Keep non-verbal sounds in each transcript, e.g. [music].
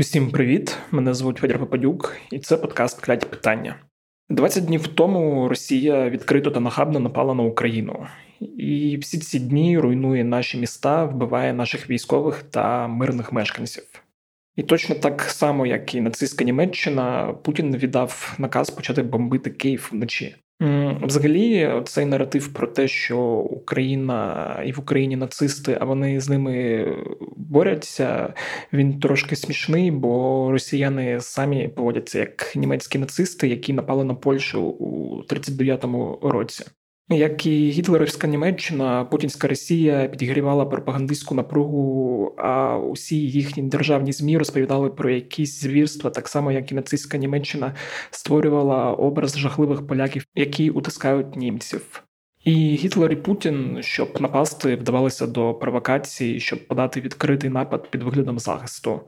Усім привіт! Мене звуть Федір Попадюк, і це подкаст Кляті питання. 20 днів тому Росія відкрито та нахабно напала на Україну, і всі ці дні руйнує наші міста, вбиває наших військових та мирних мешканців. І точно так само, як і нацистська Німеччина, Путін віддав наказ почати бомбити Київ вночі. Взагалі, цей наратив про те, що Україна і в Україні нацисти, а вони з ними борються, він трошки смішний, бо росіяни самі поводяться як німецькі нацисти, які напали на Польщу у 39-му році. Як і гітлерівська Німеччина, Путінська Росія підігрівала пропагандистську напругу, а усі їхні державні змі розповідали про якісь звірства, так само як і нацистська Німеччина створювала образ жахливих поляків, які утискають німців. І Гітлер і Путін, щоб напасти, вдавалися до провокації, щоб подати відкритий напад під виглядом захисту.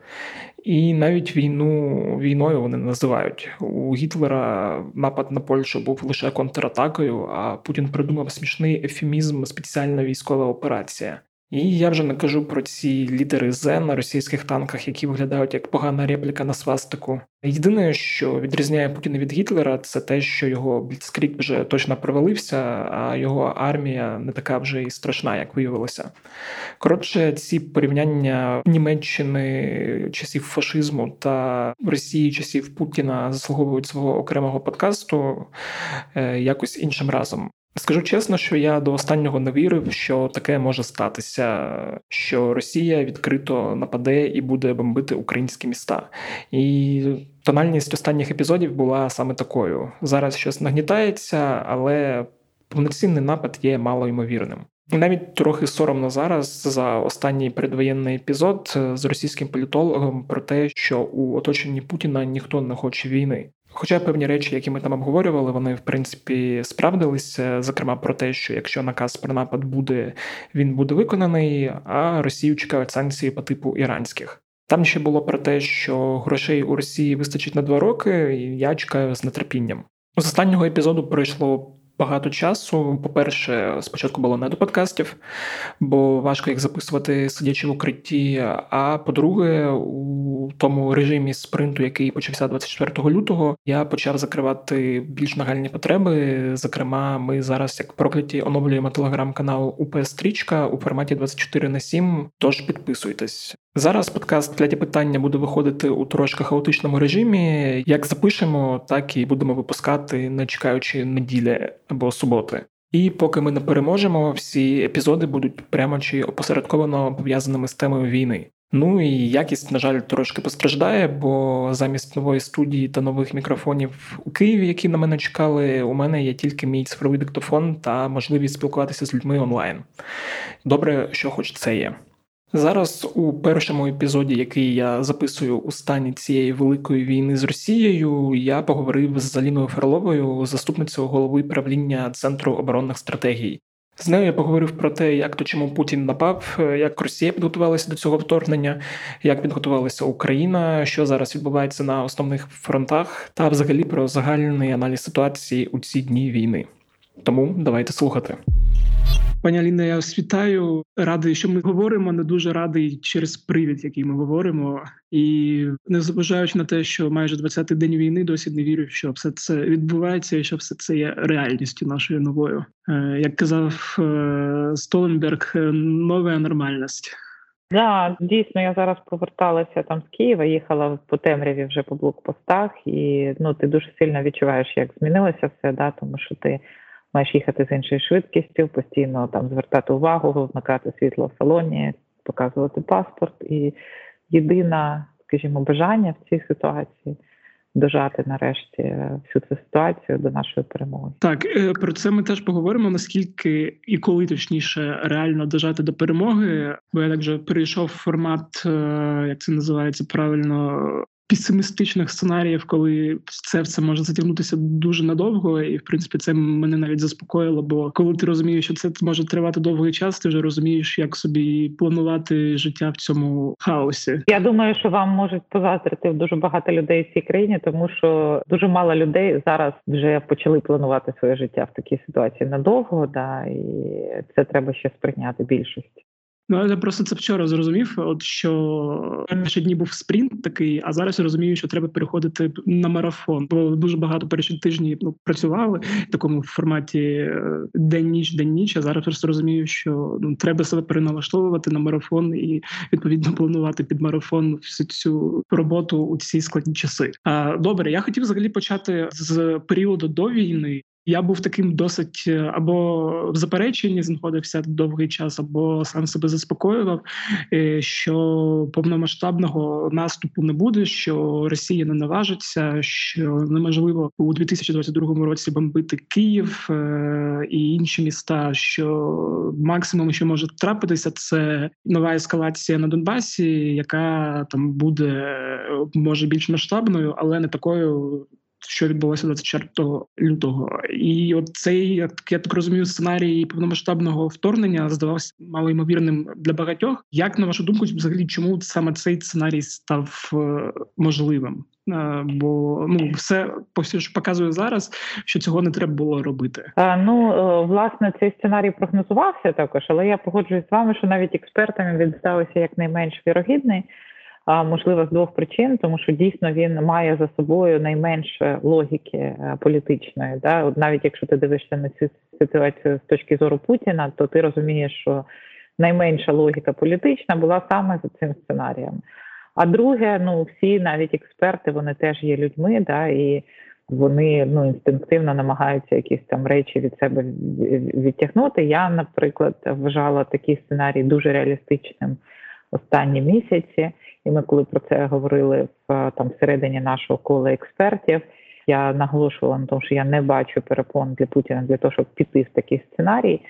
І навіть війну війною вони називають у Гітлера. Напад на Польщу був лише контратакою, а Путін придумав смішний ефемізм спеціальна військова операція. І я вже не кажу про ці літери З на російських танках, які виглядають як погана репліка на свастику. Єдине, що відрізняє Путіна від Гітлера, це те, що його Бліцкрік вже точно провалився, а його армія не така вже і страшна, як виявилося. Коротше, ці порівняння Німеччини часів фашизму та Росії часів Путіна заслуговують свого окремого подкасту е, якось іншим разом. Скажу чесно, що я до останнього не вірив, що таке може статися, що Росія відкрито нападе і буде бомбити українські міста. І тональність останніх епізодів була саме такою. Зараз щось нагнітається, але повноцінний напад є малоймовірним. І навіть трохи соромно зараз за останній передвоєнний епізод з російським політологом про те, що у оточенні Путіна ніхто не хоче війни. Хоча певні речі, які ми там обговорювали, вони в принципі справдилися. Зокрема, про те, що якщо наказ про напад буде, він буде виконаний, а Росію чекають санкції по типу іранських. Там ще було про те, що грошей у Росії вистачить на два роки, і я чекаю з нетерпінням. З останнього епізоду пройшло багато часу. По-перше, спочатку було не до подкастів, бо важко їх записувати, сидячи в укритті. А по-друге, у тому режимі спринту, який почався 24 лютого, я почав закривати більш нагальні потреби. Зокрема, ми зараз, як прокляті, оновлюємо телеграм-канал УП Стрічка у форматі 24 на 7, Тож підписуйтесь. Зараз подкаст «Кляті питання буде виходити у трошки хаотичному режимі. Як запишемо, так і будемо випускати, не чекаючи неділі або суботи. І поки ми не переможемо, всі епізоди будуть прямо чи опосередковано пов'язаними з темою війни. Ну і якість, на жаль, трошки постраждає, бо замість нової студії та нових мікрофонів у Києві, які на мене чекали, у мене є тільки мій цифровий диктофон та можливість спілкуватися з людьми онлайн. Добре, що хоч це є. Зараз у першому епізоді, який я записую у стані цієї великої війни з Росією, я поговорив з Заліною Ферловою, заступницею голови правління Центру оборонних стратегій. З нею я поговорив про те, як то чому Путін напав, як Росія підготувалася до цього вторгнення, як підготувалася Україна, що зараз відбувається на основних фронтах, та взагалі про загальний аналіз ситуації у ці дні війни. Тому давайте слухати. Пані Аліна, я вас вітаю. Радий, що ми говоримо. Не дуже радий через привід, який ми говоримо, і не зважаючи на те, що майже 20-й день війни досі не вірю, що все це відбувається, і що все це є реальністю нашою новою. Е, як казав е, Столенберг, е, нова нормальність. Да, дійсно, я зараз поверталася там з Києва, їхала по темряві вже по блокпостах, і ну ти дуже сильно відчуваєш, як змінилося все, да, тому що ти маєш їхати з іншою швидкістю, постійно там звертати увагу, вмикати світло в салоні, показувати паспорт. І єдине, скажімо, бажання в цій ситуації. Дожати нарешті всю цю ситуацію до нашої перемоги, так е, про це ми теж поговоримо. Наскільки і коли точніше реально дожати до перемоги, бо я так вже перейшов формат, е, як це називається правильно, песимістичних сценаріїв, коли це все може затягнутися дуже надовго, і в принципі це мене навіть заспокоїло. Бо коли ти розумієш, що це може тривати довгий час, ти вже розумієш, як собі планувати життя в цьому хаосі. Я думаю, що вам можуть позаздрити дуже багато людей в цій країні, тому що дуже мало людей зараз вже почали планувати своє життя в такій ситуації надовго. Да, і це треба ще сприйняти більшість. Ну я просто це вчора зрозумів. От що перші дні був спринт такий, а зараз я розумію, що треба переходити на марафон. Бо дуже багато перші тижні ну, працювали в такому форматі е, день ніч, день ніч. А зараз просто розумію, що ну треба себе переналаштовувати на марафон і відповідно планувати під марафон всю цю роботу у ці складні часи. А добре, я хотів взагалі почати з періоду до війни. Я був таким досить е, або в запереченні знаходився довгий час, або сам себе заспокоював, е, що повномасштабного наступу не буде, що Росія не наважиться, що неможливо у 2022 році бомбити Київ е, і інші міста. Що максимум, що може трапитися, це нова ескалація на Донбасі, яка там буде може більш масштабною, але не такою що відбулося 24 лютого, і от цей я так розумію, сценарій повномасштабного вторгнення здавався малоймовірним для багатьох. Як на вашу думку, взагалі, чому саме цей сценарій став е, можливим? Е, бо ну все показує зараз, що цього не треба було робити. А, ну е, власне цей сценарій прогнозувався також, але я погоджуюсь з вами, що навіть експертами він здався як найменш вірогідний можливо, з двох причин, тому що дійсно він має за собою найменше логіки е, політичної. Да? От навіть якщо ти дивишся на цю ситуацію з точки зору Путіна, то ти розумієш, що найменша логіка політична була саме за цим сценарієм. А друге, ну всі навіть експерти, вони теж є людьми, да, і вони ну інстинктивно намагаються якісь там речі від себе відтягнути. Я, наприклад, вважала такий сценарій дуже реалістичним останні місяці. І ми, коли про це говорили в там всередині нашого кола експертів, я наголошувала на тому, що я не бачу перепон для Путіна для того, щоб піти в такий сценарій.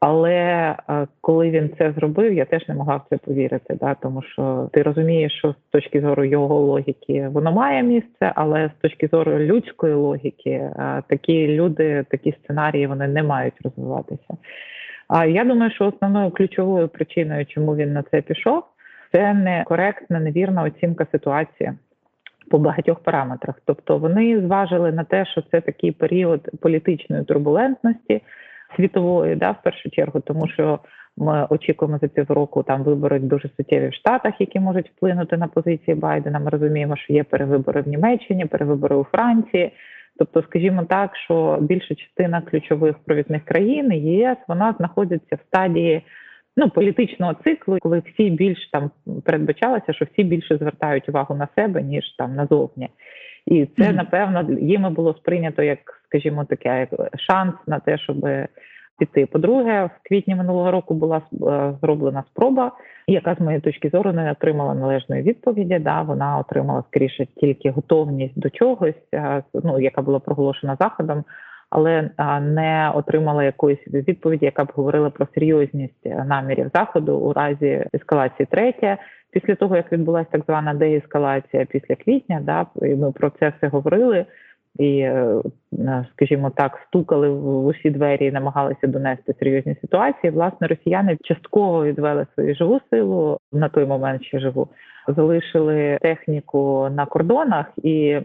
Але коли він це зробив, я теж не могла в це повірити. Да? Тому що ти розумієш, що з точки зору його логіки воно має місце, але з точки зору людської логіки, такі люди, такі сценарії вони не мають розвиватися. А я думаю, що основною ключовою причиною, чому він на це пішов, це некоректна, невірна оцінка ситуації по багатьох параметрах. Тобто вони зважили на те, що це такий період політичної турбулентності світової, да, в першу чергу, тому що ми очікуємо за півроку там вибори дуже суттєві в Штатах, які можуть вплинути на позиції Байдена. Ми розуміємо, що є перевибори в Німеччині, перевибори у Франції. Тобто, скажімо так, що більша частина ключових провідних країн ЄС вона знаходиться в стадії ну політичного циклу, коли всі більш там передбачалося, що всі більше звертають увагу на себе ніж там назовні, і це mm-hmm. напевно їми було сприйнято як, скажімо, таке шанс на те, щоб піти. По-друге, в квітні минулого року була е, зроблена спроба, яка з моєї точки зору не отримала належної відповіді. Да, вона отримала скоріше тільки готовність до чогось, е, ну яка була проголошена заходом але не отримала якоїсь відповіді, яка б говорила про серйозність намірів заходу у разі ескалації. Третє, після того як відбулася так звана деескалація після квітня, да і ми про це все говорили. І, е, скажімо так, стукали в усі двері і намагалися донести серйозні ситуації. Власне, росіяни частково відвели свою живу силу на той момент, ще живу, залишили техніку на кордонах і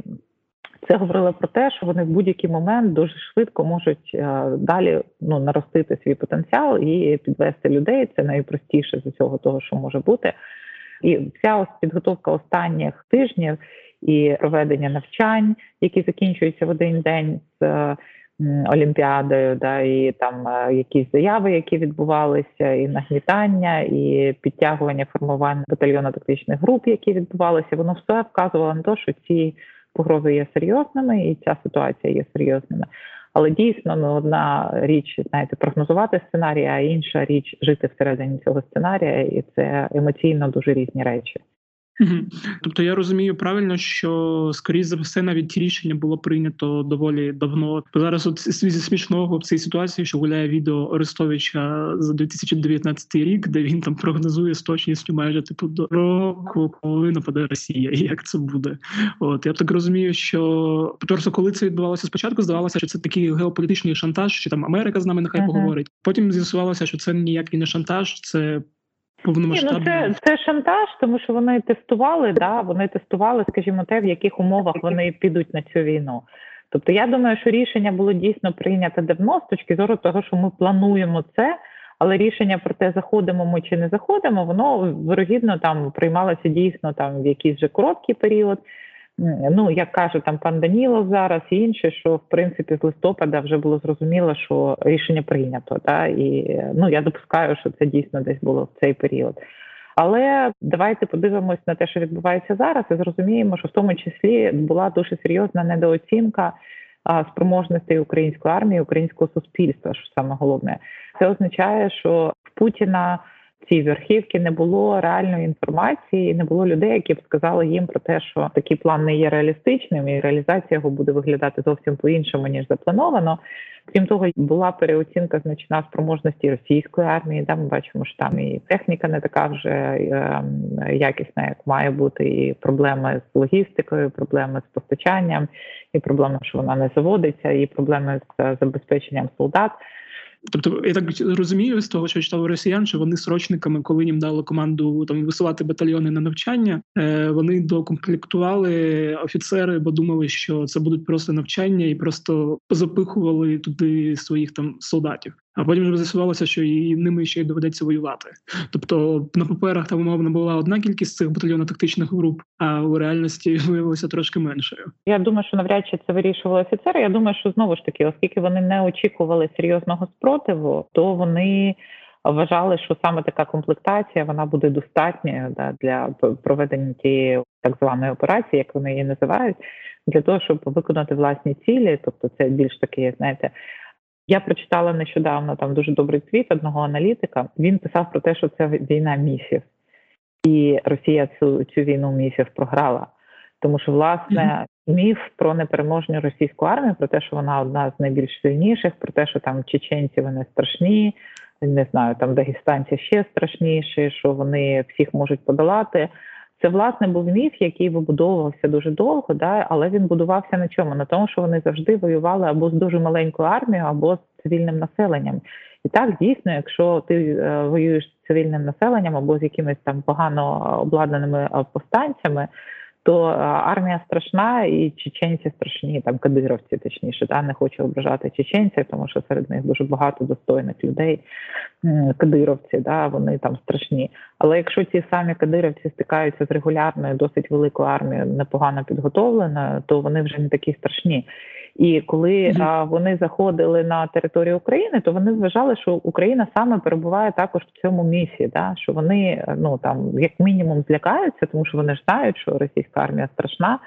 це говорило про те, що вони в будь-який момент дуже швидко можуть е, далі ну наростити свій потенціал і підвести людей. Це найпростіше з усього того, що може бути. І вся ось підготовка останніх тижнів і проведення навчань, які закінчуються в один день з Олімпіадою, да, і там е, якісь заяви, які відбувалися, і нагнітання, і підтягування формування батальйону тактичних груп, які відбувалися, воно все вказувало на те, що ці погрози є серйозними, і ця ситуація є серйозними. Але дійсно ну, одна річ, знаєте, прогнозувати сценарій, а інша річ жити всередині цього сценарія, і це емоційно дуже різні речі. Тобто я розумію правильно, що скоріше за все навіть ті рішення було прийнято доволі давно. Зараз от зі смішного в цій ситуації, що гуляє відео Орестовича за 2019 рік, де він там прогнозує з точністю майже типу до року, коли нападе Росія, і як це буде. От я так розумію, що просто коли це відбувалося спочатку, здавалося, що це такий геополітичний шантаж, що там Америка з нами нехай uh-huh. поговорить. Потім з'ясувалося, що це ніякий не шантаж, це? Ні, ну це це шантаж, тому що вони тестували, да, вони тестували, скажімо, те, в яких умовах вони підуть на цю війну. Тобто, я думаю, що рішення було дійсно прийнято давно з точки зору того, що ми плануємо це, Але рішення про те, заходимо ми чи не заходимо, воно вирогідно там приймалося дійсно там в якийсь же короткий період. Ну, як каже там пан Данілов зараз і інше, що в принципі з листопада вже було зрозуміло, що рішення прийнято. Та і ну я допускаю, що це дійсно десь було в цей період. Але давайте подивимось на те, що відбувається зараз, і зрозуміємо, що в тому числі була дуже серйозна недооцінка спроможностей української армії, українського суспільства. Що саме головне, це означає, що в Путіна цій верхівки не було реальної інформації, не було людей, які б сказали їм про те, що такий план не є реалістичним, і реалізація його буде виглядати зовсім по іншому ніж заплановано. Крім того, була переоцінка значна спроможності російської армії. Да, ми бачимо, що там і техніка не така вже е, якісна, як має бути, і проблеми з логістикою, проблеми з постачанням, і проблеми, що вона не заводиться, і проблеми з забезпеченням солдат. Тобто, я так розумію з того, що читав росіян, що вони срочниками, коли їм дали команду там висувати батальйони на навчання, е, вони докомплектували офіцери, бо думали, що це будуть просто навчання, і просто запихували туди своїх там солдатів. А потім вже з'ясувалося, що і ними ще й доведеться воювати. Тобто на паперах там умовно була одна кількість цих батальйонно-тактичних груп, а у реальності [laughs] виявилося трошки меншою. Я думаю, що навряд чи це вирішували офіцери. Я думаю, що знову ж таки, оскільки вони не очікували серйозного спротиву, то вони. Вважали, що саме така комплектація вона буде достатньою да, для проведення тієї так званої операції, як вони її називають, для того, щоб виконати власні цілі. Тобто, це більш таки, знаєте, я прочитала нещодавно там дуже добрий твіт одного аналітика. Він писав про те, що це війна міфів, і Росія цю цю війну міфів програла. Тому що власне міф про непереможну російську армію, про те, що вона одна з найбільш сильніших, про те, що там чеченці вони страшні, не знаю, там дагестанці ще страшніші, що вони всіх можуть подолати. Це власне був міф, який вибудовувався дуже довго, да, але він будувався на чому? На тому, що вони завжди воювали або з дуже маленькою армією, або з цивільним населенням. І так дійсно, якщо ти е, воюєш з цивільним населенням або з якимись там погано обладнаними е, повстанцями, то е, армія страшна і чеченці страшні, там кадировці, точніше, та не хочу ображати чеченців, тому що серед них дуже багато достойних людей. Кадировці, да, вони там страшні. Але якщо ці самі кадировці стикаються з регулярною, досить великою армією, непогано підготовленою, то вони вже не такі страшні. І коли а, вони заходили на територію України, то вони вважали, що Україна саме перебуває також в цьому місці, да що вони ну там як мінімум злякаються, тому що вони ж знають, що російська армія страшна,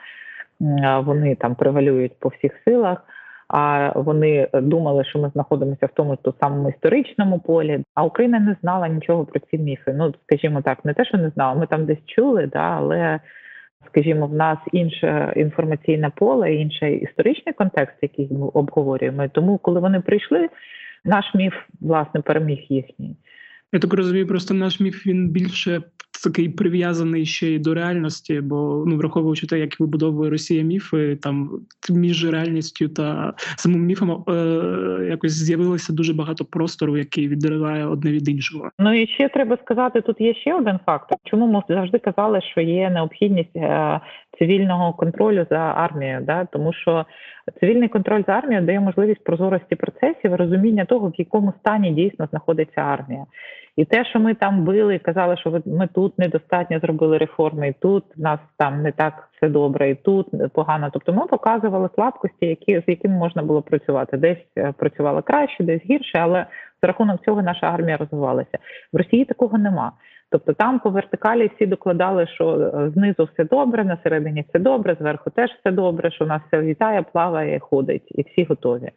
вони там превалюють по всіх силах. А вони думали, що ми знаходимося в тому то самому історичному полі. А Україна не знала нічого про ці міфи. Ну скажімо так, не те, що не знала. Ми там десь чули, да, але скажімо, в нас інше інформаційне поле, інший історичний контекст, який ми обговорюємо. Тому, коли вони прийшли, наш міф власне переміг їхній. Я так розумію, просто наш міф він більше такий прив'язаний ще й до реальності, бо ну враховуючи те, як вибудовує Росія міфи, там між реальністю та самим міфом е, якось з'явилося дуже багато простору, який відриває одне від іншого. Ну і ще треба сказати, тут є ще один фактор. Чому ми завжди казали, що є необхідність е, цивільного контролю за армією, да тому що цивільний контроль за армією дає можливість прозорості процесів, розуміння того, в якому стані дійсно знаходиться армія. І те, що ми там били, казали, що ми тут недостатньо зробили реформи, і тут нас там не так все добре, і тут погано. Тобто ми показували слабкості, які з якими можна було працювати. Десь е, працювала краще, десь гірше, але за рахунок цього наша армія розвивалася. В Росії такого нема. Тобто там по вертикалі всі докладали, що е, знизу все добре, на середині все добре, зверху теж все добре, що у нас все вітає, плаває, ходить, і всі готові.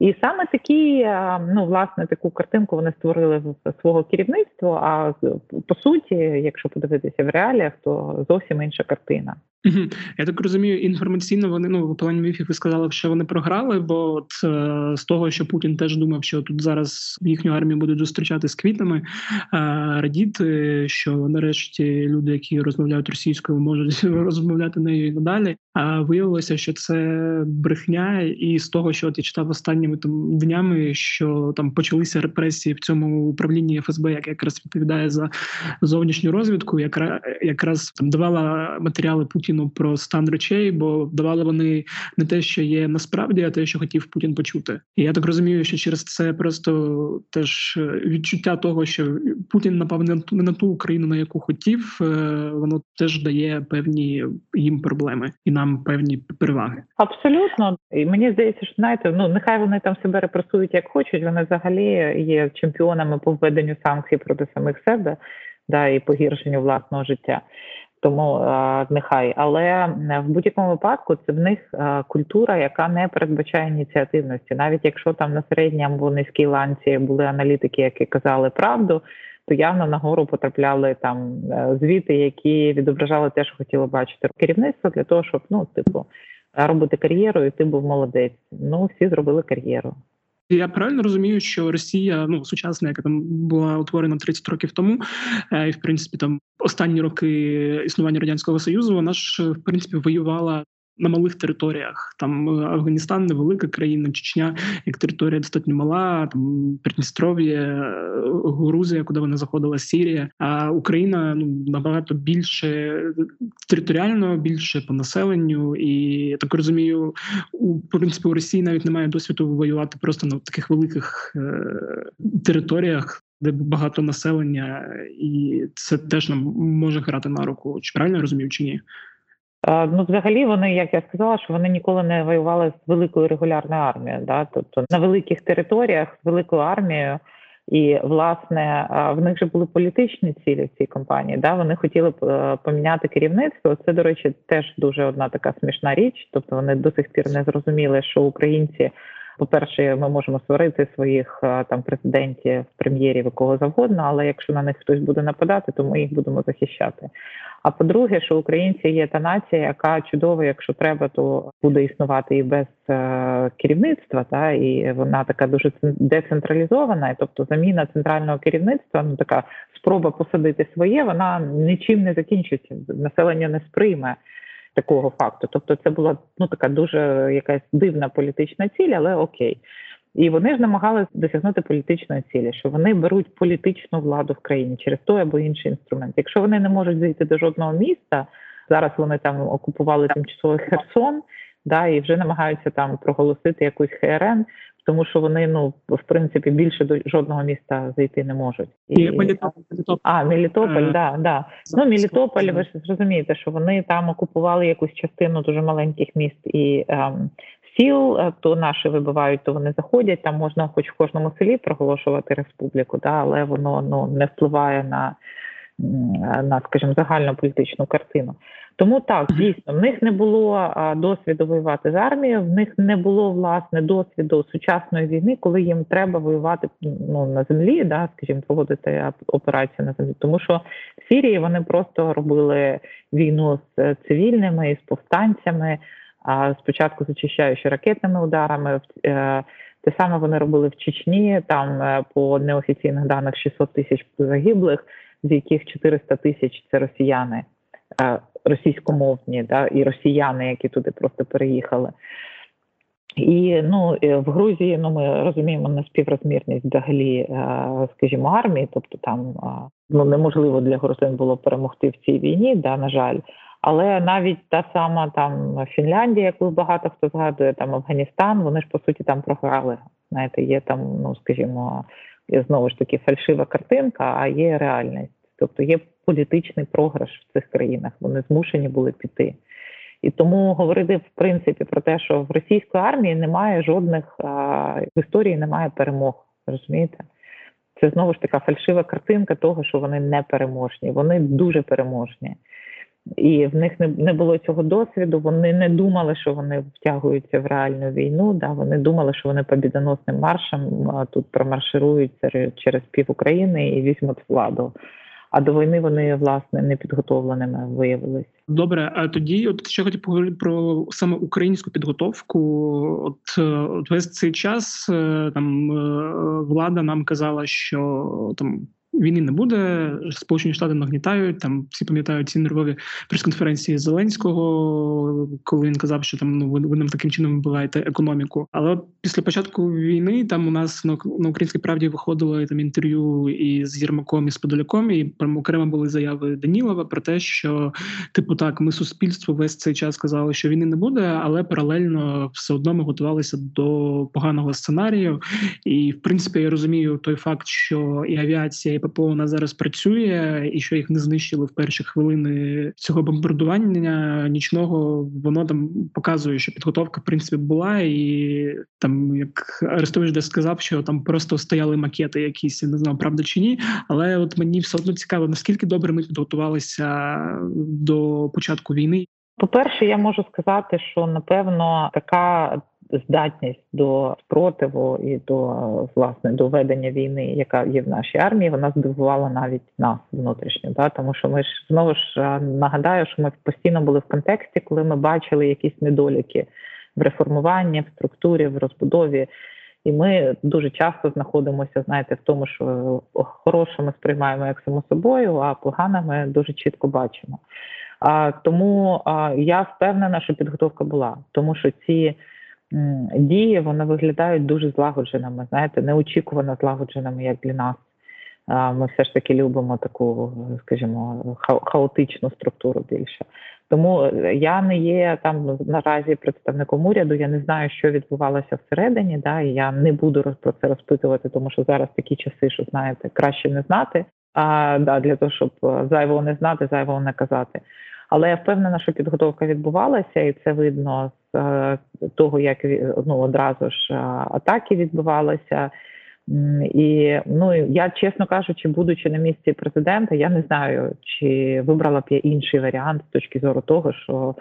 І саме такі, е, ну власне, таку картинку вони створили в свого керівництва. А по суті, якщо подивитися в реаліях, то зовсім інша картина. Я так розумію, інформаційно вони ну в плані міфів ви сказали, що вони програли. Бо от е, з того, що Путін теж думав, що тут зараз їхню армію будуть зустрічати з квітами, е, радіти, що нарешті люди, які розмовляють російською, можуть [laughs] розмовляти нею і надалі. А виявилося, що це брехня, і з того, що от я читав останніми там днями, що там почалися репресії в цьому управлінні ФСБ, яке якраз відповідає за зовнішню розвідку, якраз якраз там давала матеріали Путіна Путіну про стан речей, бо давали вони не те, що є насправді, а те, що хотів Путін почути. І я так розумію, що через це просто теж відчуття того, що Путін напав не на ту Україну, на яку хотів, воно теж дає певні їм проблеми і нам певні переваги. Абсолютно, і мені здається, що знаєте, ну нехай вони там себе репресують як хочуть. Вони взагалі є чемпіонами по введенню санкцій проти самих себе, да і погіршенню власного життя. Тому а, нехай, але в будь-якому випадку це в них а, культура, яка не передбачає ініціативності, навіть якщо там на середньому низькій ланці були аналітики, які казали правду, то явно нагору потрапляли там е, звіти, які відображали те, що хотіло бачити керівництво для того, щоб ну типу робити кар'єру, і ти був молодець. Ну всі зробили кар'єру. Я правильно розумію, що Росія, ну сучасна, яка там була утворена 30 років тому, е, і в принципі там останні роки існування радянського союзу, вона ж в принципі воювала на малих територіях. Там е, Афганістан невелика країна, Чечня, як територія достатньо мала, там Придністров'я, е, Грузія, куди вона заходила, Сірія. А Україна ну набагато більше територіально, більше по населенню, і я так розумію, у принципі у Росії навіть немає досвіду воювати просто на таких великих е- територіях. Де багато населення, і це теж нам може грати на руку. Чи правильно я розумію, чи ні? Ну, взагалі, вони, як я сказала, що вони ніколи не воювали з великою регулярною армією, да? тобто на великих територіях з великою армією, і власне в них же були політичні цілі в цій компанії. Да? Вони хотіли е, поміняти керівництво. Це, до речі, теж дуже одна така смішна річ. Тобто вони до сих пір не зрозуміли, що українці. По-перше, ми можемо створити своїх е, там президентів, прем'єрів, кого завгодно, але якщо на них хтось буде нападати, то ми їх будемо захищати. А по-друге, що українці є та нація, яка чудово, якщо треба, то буде існувати і без е, керівництва, та і вона така дуже децентралізована. Тобто заміна центрального керівництва, ну така спроба посадити своє, вона нічим не закінчиться. Населення не сприйме. Такого факту, тобто, це була ну така дуже якась дивна політична ціль, але окей. І вони ж намагалися досягнути політичної цілі, що вони беруть політичну владу в країні через той або інший інструмент. Якщо вони не можуть зайти до жодного міста, зараз вони там окупували тимчасовий Херсон, да і вже намагаються там проголосити якусь ХРН, тому що вони ну в принципі більше до жодного міста зайти не можуть. І Мелітополь. А Мелітополь, е, да, да. Ну Мелітополь, ви ж зрозумієте, що вони там окупували якусь частину дуже маленьких міст і ем, сіл, е, то наші вибивають, то вони заходять. Там можна, хоч в кожному селі проголошувати республіку, да, але воно ну не впливає на, на скажімо, загальну політичну картину. Тому так дійсно в них не було досвіду воювати з армією, в них не було власне досвіду сучасної війни, коли їм треба воювати ну на землі, да, скажімо, проводити операцію на землі. Тому що в Сірії вони просто робили війну з цивільними і з повстанцями спочатку зачищаючи ракетними ударами. Е, те саме вони робили в Чечні. Там е, по неофіційних даних 600 тисяч загиблих, з яких 400 тисяч це росіяни е, російськомовні, да і росіяни, які туди просто переїхали. І ну в Грузії ну ми розуміємо неспіврозмірність взагалі, скажімо, армії, тобто там ну неможливо для грузин було перемогти в цій війні, да, на жаль. Але навіть та сама там Фінляндія, яку багато хто згадує, там Афганістан, вони ж по суті там програли. Знаєте, є там, ну скажімо, знову ж таки фальшива картинка, а є реальність. Тобто є політичний програш в цих країнах. Вони змушені були піти. І тому говорити в принципі про те, що в російської армії немає жодних а, в історії немає перемог. Розумієте? Це знову ж така фальшива картинка того, що вони не переможні. Вони дуже переможні і в них не не було цього досвіду. Вони не думали, що вони втягуються в реальну війну. Да, вони думали, що вони побідоносним маршем тут промаршируються через пів України і візьмуть владу. А до війни вони власне непідготовленими виявилися. Добре, а тоді, от ще хотів поговорити про саме українську підготовку. От, от весь цей час е, там е, влада нам казала, що там війни не буде. Сполучені Штати нагнітають там. Всі пам'ятають ці нервові прес-конференції Зеленського, коли він казав, що там ну ви, нам таким чином вбиваєте економіку. Але от після початку війни там у нас на, українській правді виходило там інтерв'ю і з Єрмаком і з Подоляком, і окремо були заяви Данілова про те, що типу так, ми суспільство весь цей час сказали, що війни не буде, але паралельно все одно ми готувалися до поганого сценарію. І в принципі я розумію той факт, що і авіація, і ППО у нас зараз працює, і що їх не знищили в перші хвилини цього бомбардування нічного. Воно там показує, що підготовка в принципі була, і там як Арестович десь сказав, що там просто стояли макети, якісь я не знаю, правда чи ні. Але от мені все одно цікаво, наскільки добре ми підготувалися до початку війни. По перше, я можу сказати, що напевно така здатність до спротиву і до власне до ведення війни, яка є в нашій армії, вона здивувала навіть нас внутрішньо. Да? Тому що ми ж знову ж нагадаю, що ми постійно були в контексті, коли ми бачили якісь недоліки в реформуванні, в структурі, в розбудові. І ми дуже часто знаходимося, знаєте, в тому, що хороше ми сприймаємо як само собою, а погане ми дуже чітко бачимо. А, Тому а, я впевнена, що підготовка була, тому що ці дії вони виглядають дуже злагодженими, знаєте, неочікувано злагодженими, як для нас. Ми все ж таки любимо таку, скажімо, хаотичну структуру більше. Тому е, я не є там наразі представником уряду. Я не знаю, що відбувалося всередині. Да, і я не буду про це розпитувати, тому що зараз такі часи, що знаєте, краще не знати. А да, для того, щоб е, зайвого не знати, зайвого не казати. Але я впевнена, що підготовка відбувалася, і це видно з е, того, як ну одразу ж атаки відбувалися. І ну я чесно кажучи, будучи на місці президента, я не знаю, чи вибрала б я інший варіант з точки зору того, що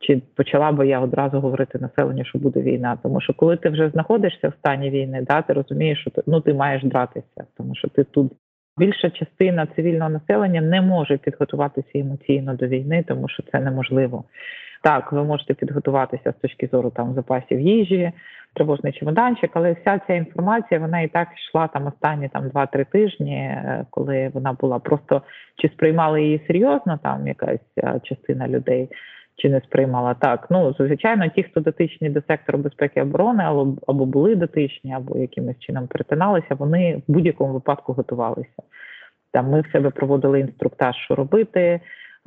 чи почала би я одразу говорити населенню, що буде війна. Тому що коли ти вже знаходишся в стані війни, да, ти розумієш, що ти ну ти маєш дратися, тому що ти тут більша частина цивільного населення не може підготуватися емоційно до війни, тому що це неможливо. Так, ви можете підготуватися з точки зору там запасів їжі, тривожний чемоданчик, але вся ця інформація вона і так йшла там останні там 2-3 тижні, е, коли вона була просто чи сприймали її серйозно, там якась е, частина людей. Чи не сприймала так? Ну звичайно, ті, хто дотичні до сектору безпеки і оборони, або або були дотичні, або якимось чином перетиналися, вони в будь-якому випадку готувалися. Там ми в себе проводили інструктаж, що робити,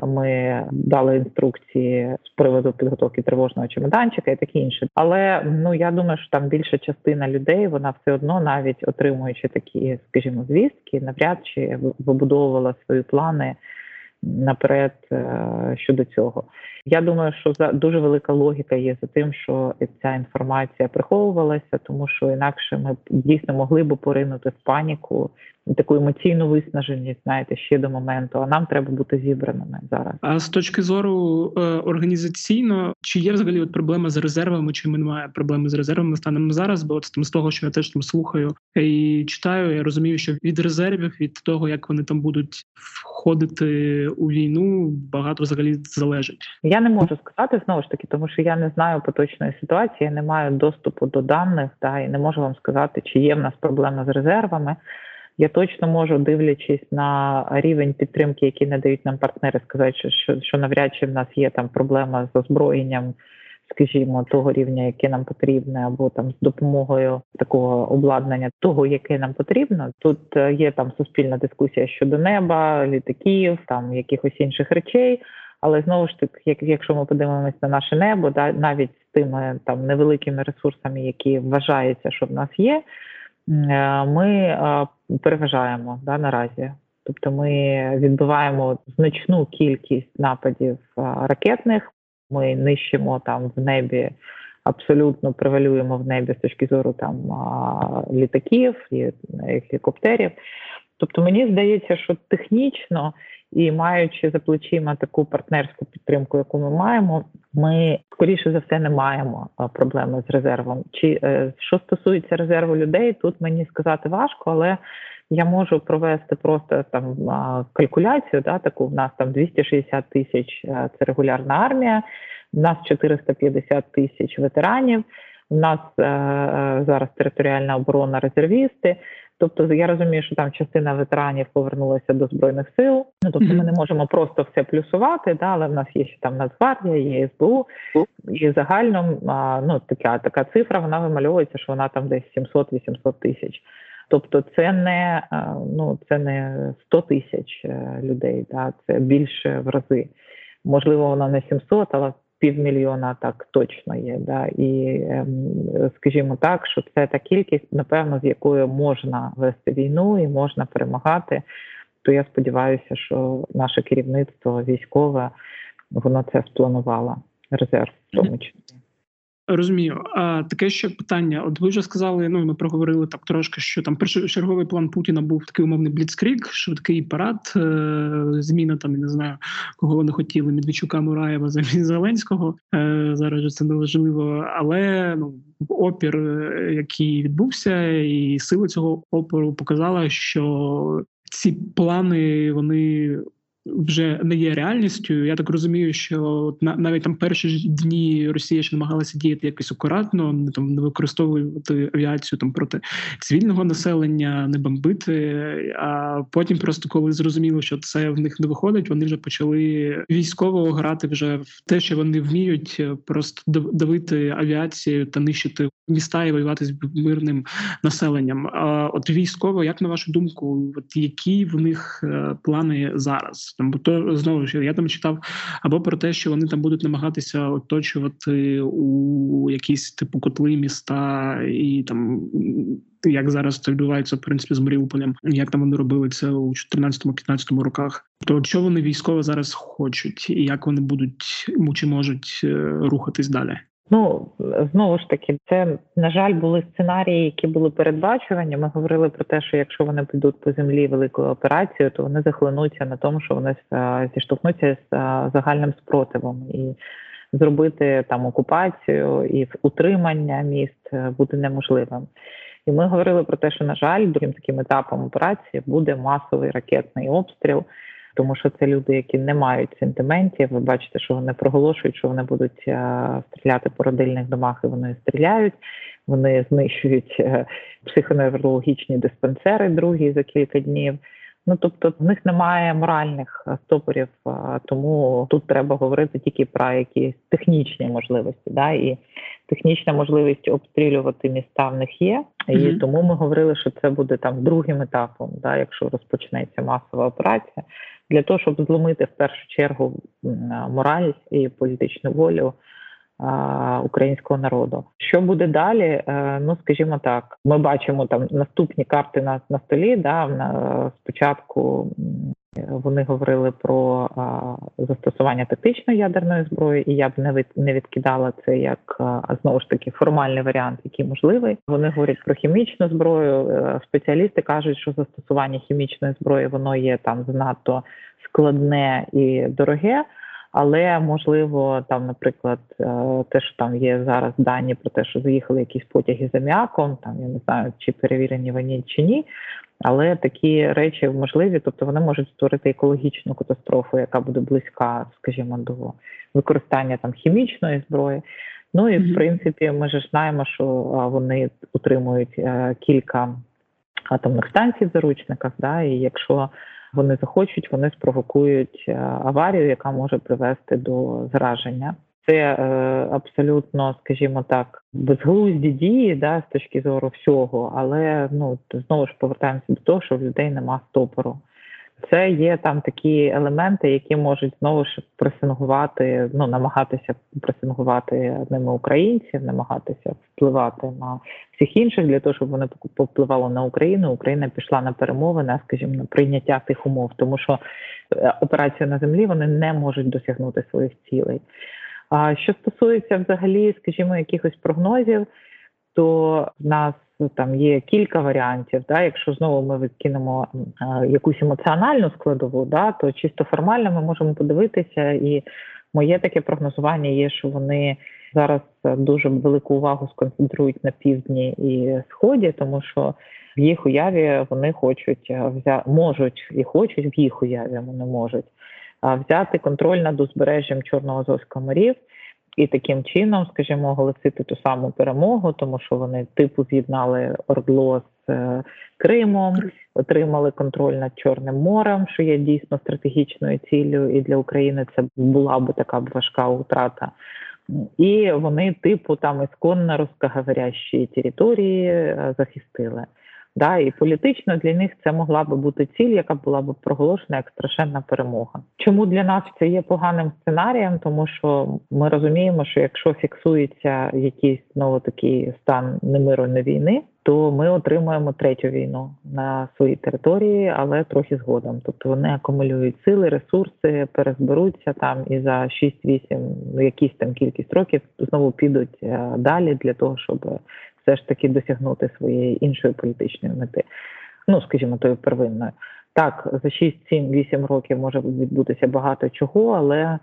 ми дали інструкції з приводу підготовки тривожного чемоданчика і таке інше. Але ну я думаю, що там більша частина людей вона все одно, навіть отримуючи такі, скажімо, звістки, навряд чи вибудовувала свої плани наперед е, щодо цього. Я думаю, що за дуже велика логіка є за тим, що ця інформація приховувалася, тому що інакше ми дійсно могли б поринути в паніку таку емоційну виснаженість, знаєте, ще до моменту. А нам треба бути зібраними зараз. А з точки зору е, організаційно, чи є взагалі от проблема з резервами, чи ми немає проблеми з резервами станом зараз? Бо от там з того, що я теж там слухаю і читаю, я розумію, що від резервів, від того, як вони там будуть входити у війну, багато взагалі залежить. Я не можу сказати знову ж таки, тому що я не знаю поточної ситуації, я не маю доступу до даних, та і не можу вам сказати, чи є в нас проблема з резервами. Я точно можу, дивлячись на рівень підтримки, який надають нам партнери, сказати, що що навряд чи в нас є там проблема з озброєнням, скажімо, того рівня, яке нам потрібне, або там з допомогою такого обладнання, того, яке нам потрібно. Тут е, є там суспільна дискусія щодо неба, літаків, там якихось інших речей. Але знову ж таки, як якщо ми подивимося на наше небо, да навіть з тими там невеликими ресурсами, які вважається, що в нас є. Е, ми е, переважаємо да, наразі. Тобто ми відбиваємо значну кількість нападів е, ракетних. Ми нищимо там в небі, абсолютно превалюємо в небі з точки зору там літаків і гелікоптерів. Тобто мені здається, що технічно і маючи за плечима таку партнерську підтримку, яку ми маємо, ми скоріше за все не маємо проблеми з резервом. Чи е, що стосується резерву людей, тут мені сказати важко, але я можу провести просто там калькуляцію. Да, таку в нас там 260 тисяч е, це регулярна армія, в нас 450 тисяч ветеранів. У нас е, зараз територіальна оборона резервісти. Тобто я розумію, що там частина ветеранів повернулася до збройних сил. Ну тобто, ми не можемо просто все плюсувати, да, але в нас є ще там Нацгвардія, є СБУ, і загально ну така така цифра вона вимальовується, що вона там десь 700-800 тисяч. Тобто, це не ну це не 100 тисяч е, людей, да, це більше в рази. Можливо, вона не 700, але півмільйона так точно є. Да? І ем, скажімо так, що це та кількість, напевно, з якою можна вести війну і можна перемагати. То я сподіваюся, що наше керівництво військове воно це спланувало резерв в тому числі. Розумію. А таке ще питання. От ви вже сказали, ну ми проговорили так трошки, що там першочерговий план Путіна був такий умовний бліцкрік, швидкий парад, е- зміна там я не знаю, кого вони хотіли Медведчука Мураєва замість Зеленського. Е- Зараз же це неважливо, але ну опір, е, який відбувся, і сила цього опору показала, що ці плани вони вже не є реальністю. Я так розумію, що навіть там перші дні Росія ще намагалася діяти якось акуратно, не там не використовувати авіацію там проти цивільного населення, не бомбити. А потім, просто коли зрозуміло, що це в них не виходить, вони вже почали військово грати вже в те, що вони вміють, просто давити авіацію та нищити міста і воювати з мирним населенням. А от військово, як на вашу думку, от які в них е, плани зараз? Там бо то знову ж я там читав або про те, що вони там будуть намагатися оточувати у якісь типу котли міста, і там як зараз це відбувається в принципі з Маріуполем, як там вони робили це у 14-15 роках. То що вони військово зараз хочуть, і як вони будуть чи можуть е, рухатись далі? Ну знову ж таки, це на жаль були сценарії, які були передбачувані. Ми говорили про те, що якщо вони підуть по землі великою операцією, то вони захлинуться на тому, що вони зіштовхнуться з загальним спротивом і зробити там окупацію і утримання міст е, буде неможливим. І ми говорили про те, що на жаль, другим таким етапом операції буде масовий ракетний обстріл тому що це люди, які не мають сентиментів. Ви бачите, що вони проголошують, що вони будуть е, стріляти по родильних домах, і вони стріляють. Вони знищують е, психоневрологічні диспансери другі за кілька днів. Ну тобто в них немає моральних стопорів, тому тут треба говорити тільки про якісь технічні можливості. Да, І технічна можливість обстрілювати міста в них є. І mm-hmm. тому ми говорили, що це буде там другим етапом, да, якщо розпочнеться масова операція, для того, щоб зломити в першу чергу мораль і політичну волю українського народу. Що буде далі? Е, ну скажімо так, ми бачимо там наступні карти на на столі. Да, Спочатку вони говорили про застосування тактичної ядерної зброї, і я б не від не відкидала це як знову ж таки формальний варіант, який можливий. Вони говорять про хімічну зброю. Е, спеціалісти кажуть, що застосування хімічної зброї воно є там занадто складне і дороге. Але можливо, там, наприклад, е, те, що там є зараз дані про те, що заїхали якісь потяги за м'яком, там я не знаю, чи перевірені вони чи ні. Але такі речі можливі, тобто вони можуть створити екологічну катастрофу, яка буде близька, скажімо, до використання там хімічної зброї. Ну і в принципі, ми ж знаємо, що вони утримують е, кілька атомних станцій в заручниках. Да, І якщо вони захочуть, вони спровокують е, аварію, яка може привести до зараження. Це е, абсолютно, скажімо так, безглузді дії, да, з точки зору всього, але ну знову ж повертаємося до того, що в людей нема стопору. Це є там такі елементи, які можуть знову ж пресингувати, ну намагатися пресингувати ними українців, намагатися впливати на всіх інших для того, щоб вони повпливали на Україну. Україна пішла на перемовини, скажімо, на прийняття тих умов, тому що е, операція на землі вони не можуть досягнути своїх цілей. А що стосується взагалі, скажімо, якихось прогнозів, то в нас там є кілька варіантів. Да, Якщо знову ми викинемо якусь емоціональну складову, да, то чисто формально ми можемо подивитися, і моє таке прогнозування є, що вони зараз дуже велику увагу сконцентрують на півдні і сході, тому що в їх уяві вони хочуть взя... можуть і хочуть в їх уяві вони можуть взяти контроль над узбережжям Чорного Азовського морів і таким чином, скажімо, оголосити ту саму перемогу, тому що вони типу з'єднали Ордло з Кримом, отримали контроль над Чорним морем, що є дійсно стратегічною ціллю, і для України це була би така важка утрата. І вони, типу, там ісконно русскоговорящі території захистили. Да, І політично для них це могла би бути ціль, яка була б проголошена як страшенна перемога. Чому для нас це є поганим сценарієм? Тому що ми розуміємо, що якщо фіксується якийсь знову такий стан немиру не війни, то ми отримуємо третю війну на своїй території, але трохи згодом. Тобто вони акумулюють сили, ресурси, перезберуться там і за 6-8, ну якісь там кількість років знову підуть е, далі для того, щоб все ж таки досягнути своєї іншої політичної мети. Ну, скажімо, тою первинною. Так, за 6-7-8 років може відбутися багато чого, але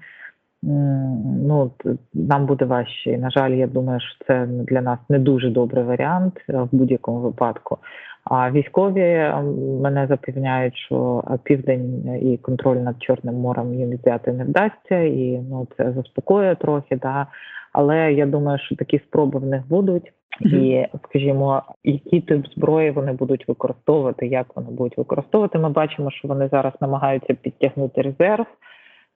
ну нам буде важче. І, на жаль, я думаю, що це для нас не дуже добрий варіант в будь-якому випадку. А військові мене запевняють, що південь і контроль над Чорним морем їм взяти не вдасться, і ну це заспокоює трохи. Да. Але я думаю, що такі спроби в них будуть. І, скажімо, які тип зброї вони будуть використовувати, як вони будуть використовувати. Ми бачимо, що вони зараз намагаються підтягнути резерв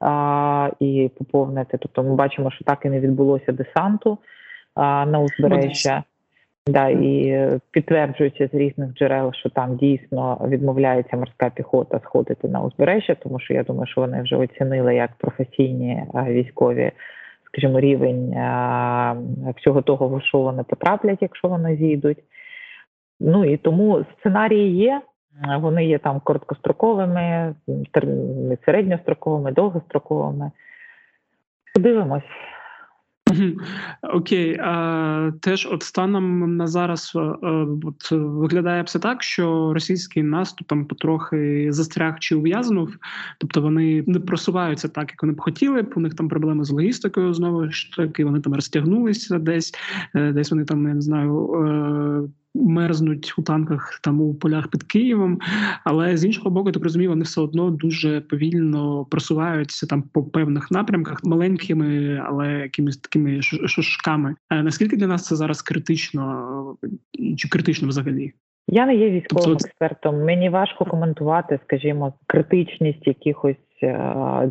а, і поповнити. Тобто, ми бачимо, що так і не відбулося десанту а, на узбережжя. Да, і підтверджується з різних джерел, що там дійсно відмовляється морська піхота сходити на узбережжя, тому що я думаю, що вони вже оцінили як професійні військові скажімо, рівень всього того, в що вони потраплять, якщо вони зійдуть. Ну і тому сценарії є. Вони є там короткостроковими, середньостроковими, довгостроковими. Подивимось. Окей, теж от станом на зараз е, от виглядає все так, що російський наступ там потрохи застряг чи ув'язнув, тобто вони не просуваються так, як вони б хотіли. У них там проблеми з логістикою знову ж таки. Вони там розтягнулися десь, е, десь вони там я не знаю. Е, мерзнуть у танках там у полях під Києвом, але з іншого боку, так розумію, вони все одно дуже повільно просуваються там по певних напрямках, маленькими, але якимись такими шушками. А наскільки для нас це зараз критично чи критично взагалі? Я не є військовим тобто... експертом. Мені важко коментувати, скажімо, критичність якихось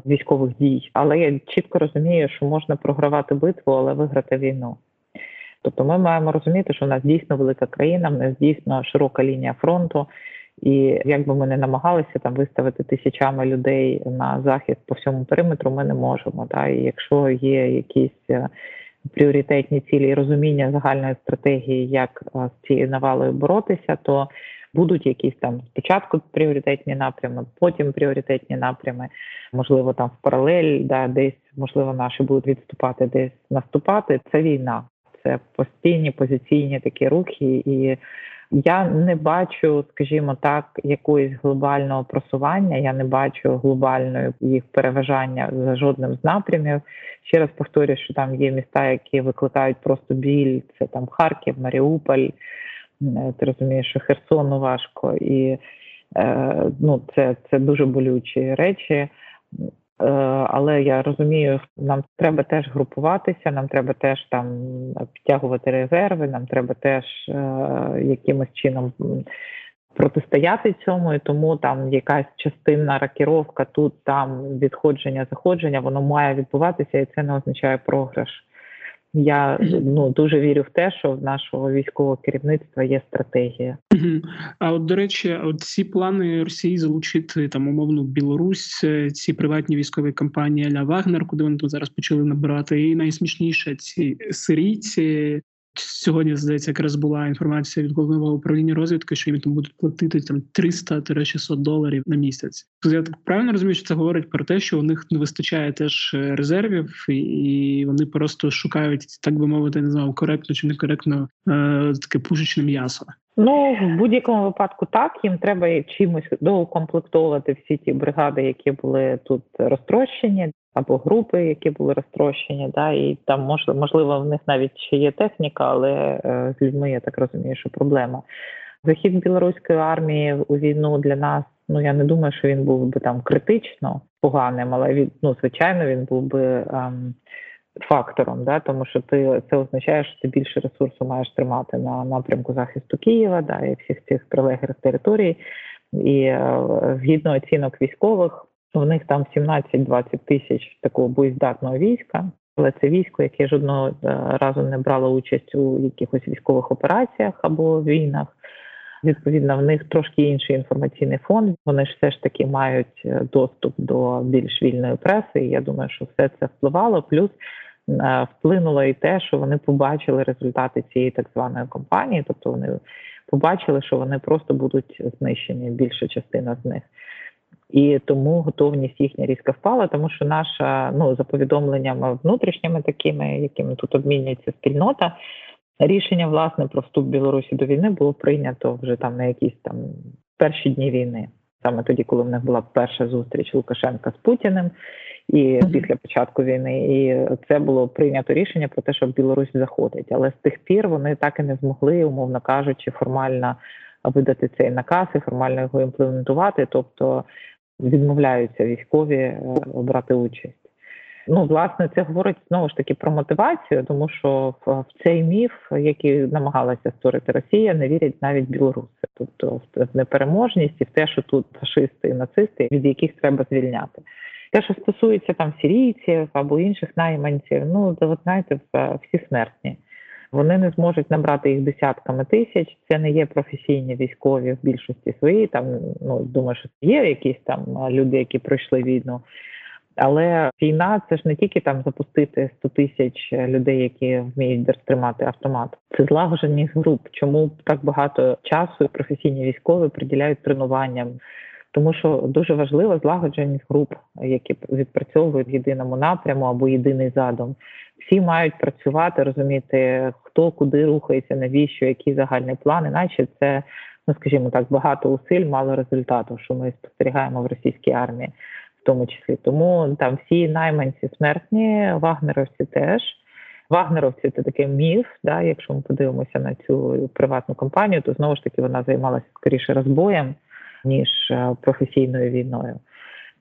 військових дій, але я чітко розумію, що можна програвати битву, але виграти війну. Тобто ми маємо розуміти, що в нас дійсно велика країна, в нас дійсно широка лінія фронту, і як би ми не намагалися там виставити тисячами людей на захист по всьому периметру, ми не можемо. Та і якщо є якісь е, пріоритетні цілі і розуміння загальної стратегії, як е, з цією навалою боротися, то Будуть якісь там спочатку пріоритетні напрями, потім пріоритетні напрями, можливо, там в паралель, да, десь можливо наші будуть відступати, десь наступати. Це війна це постійні позиційні такі рухи, і я не бачу, скажімо так, якоїсь глобального просування. Я не бачу глобальної їх переважання за жодним з напрямів. Ще раз повторюю, що там є міста, які викликають просто біль. Це там Харків, Маріуполь. Ти розумієш, що Херсону важко, і е, ну це, це дуже болючі речі. Е, але я розумію, нам треба теж групуватися, нам треба теж там підтягувати резерви, нам треба теж е, якимось чином протистояти цьому, і тому там якась частинна ракіровка, тут там відходження, заходження, воно має відбуватися, і це не означає програш. Я ну дуже вірю в те, що в нашого військового керівництва є стратегія. А от до речі, от ці плани Росії залучити там умовну Білорусь, е, ці приватні військові компанії Ля Вагнер, куди вони там зараз почали набирати, і найсмішніше ці сирійці, Сьогодні здається, якраз була інформація від головного управління розвідки, що їм там будуть платити там 300-600 доларів на місяць. Я так правильно розумію, що це говорить про те, що у них не вистачає теж е, резервів, і вони просто шукають, так би мовити, не знаю, коректно чи некоректно е, таке пушечне м'ясо. Ну в будь-якому випадку так їм треба чимось доукомплектовувати всі ті бригади, які були тут розтрощені або групи, які були розтрощені, да, і там можливо в них навіть ще є техніка, але е, з людьми я так розумію, що проблема. Захід білоруської армії у війну для нас. Ну я не думаю, що він був би там критично поганим, але він ну звичайно він був би ем, фактором, да, тому що ти це означає, що ти більше ресурсу маєш тримати на напрямку захисту Києва, да, і всіх цих прилеглих територій. І е, згідно оцінок військових, в них там 17-20 тисяч такого боєздатного війська. Але це військо, яке жодного е, разу не брало участь у якихось військових операціях або війнах. Відповідно, в них трошки інший інформаційний фон. Вони ж все ж таки мають е, доступ до більш вільної преси. і Я думаю, що все це впливало. Плюс вплинуло і те, що вони побачили результати цієї так званої кампанії, тобто вони побачили, що вони просто будуть знищені більша частина з них. І тому готовність їхня різко впала, тому що наша ну за повідомленнями внутрішніми, такими, якими тут обмінюється спільнота, рішення власне про вступ Білорусі до війни було прийнято вже там на якісь там перші дні війни, саме тоді, коли в них була перша зустріч Лукашенка з Путіним, і після початку війни, і це було прийнято рішення про те, що Білорусь заходить. Але з тих пір вони так і не змогли, умовно кажучи, формально видати цей наказ і формально його імплементувати, тобто відмовляються військові е, брати участь. Ну, власне, це говорить знову ж таки про мотивацію, тому що в цей міф, який намагалася створити Росія, не вірять навіть білоруси, тобто в непереможність і в те, що тут фашисти і нацисти, від яких треба звільняти. Те, що стосується там сірійців або інших найманців, ну то ви знаєте, всі смертні. Вони не зможуть набрати їх десятками тисяч. Це не є професійні військові в більшості своїй. Там ну думаю, що є якісь там люди, які пройшли війну. Але війна це ж не тільки там запустити 100 тисяч людей, які вміють тримати автомат. Це злагодженість груп. Чому так багато часу професійні військові приділяють тренуванням? Тому що дуже важлива злагодженість груп, які відпрацьовують в єдиному напряму або єдиний задум. Всі мають працювати, розуміти, хто куди рухається, навіщо, який загальний план, іначе це, ну скажімо так, багато усиль, мало результату, що ми спостерігаємо в російській армії, в тому числі. Тому там всі найманці смертні, вагнеровці теж. Вагнеровці це такий міф. Да, Якщо ми подивимося на цю приватну компанію, то знову ж таки вона займалася скоріше розбоєм ніж е, професійною війною.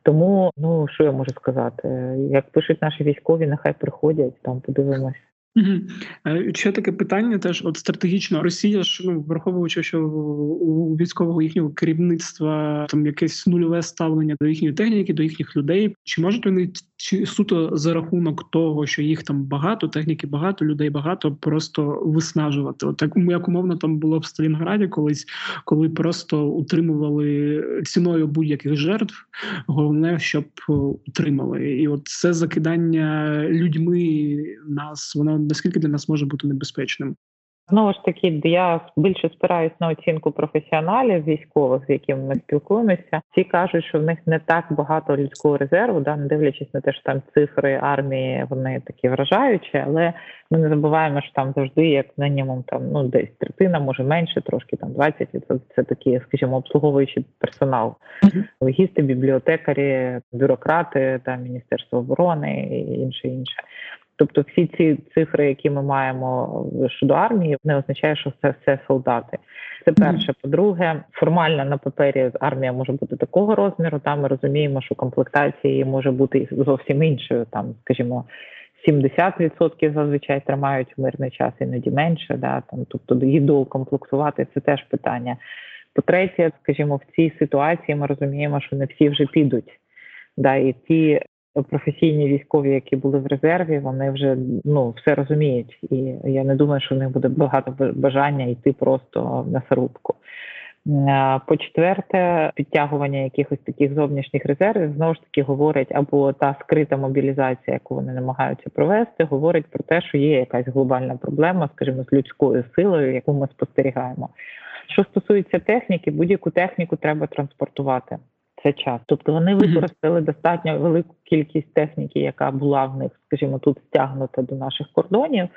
Тому ну що я можу сказати, як пишуть наші військові, нехай приходять там, подивимось. Угу. Ще таке питання теж от стратегічно Росія ж ну враховуючи, що у військового їхнього керівництва там якесь нульове ставлення до їхньої техніки, до їхніх людей. Чи можуть вони чи суто за рахунок того, що їх там багато, техніки багато, людей багато, просто виснажувати? От так як умовно там було в Сталінграді, колись коли просто утримували ціною будь-яких жертв, головне, щоб утримали, і от це закидання людьми нас воно наскільки для нас може бути небезпечним? Знову ж таки, я більше спираюсь на оцінку професіоналів військових, з якими ми спілкуємося. Ці кажуть, що в них не так багато людського резерву, да не дивлячись на те, що там цифри армії вони такі вражаючі, але ми не забуваємо, що там завжди, як мінімум, там ну десь третина, може менше, трошки там 20, це, це такі, скажімо, обслуговуючий персонал, логісти, бібліотекарі, бюрократи, та міністерство оборони і інше інше. Тобто, всі ці цифри, які ми маємо щодо армії, не означає, що це все солдати. Це перше. По-друге, формально на папері армія може бути такого розміру. Там ми розуміємо, що комплектації може бути зовсім іншою. Там, скажімо, 70% зазвичай тримають в мирний час, іноді менше. Да, там, тобто їду комплектувати це теж питання. По-третє, скажімо, в цій ситуації ми розуміємо, що не всі вже підуть. Да, І ті професійні військові, які були в резерві, вони вже ну все розуміють, і я не думаю, що в них буде багато бажання йти просто на зарубку. По четверте, підтягування якихось таких зовнішніх резервів знову ж таки говорить або та скрита мобілізація, яку вони намагаються провести, говорить про те, що є якась глобальна проблема, скажімо, з людською силою, яку ми спостерігаємо. Що стосується техніки, будь-яку техніку треба транспортувати це час. Тобто вони використали достатньо велику кількість техніки, яка була в них, скажімо, тут стягнута до наших кордонів,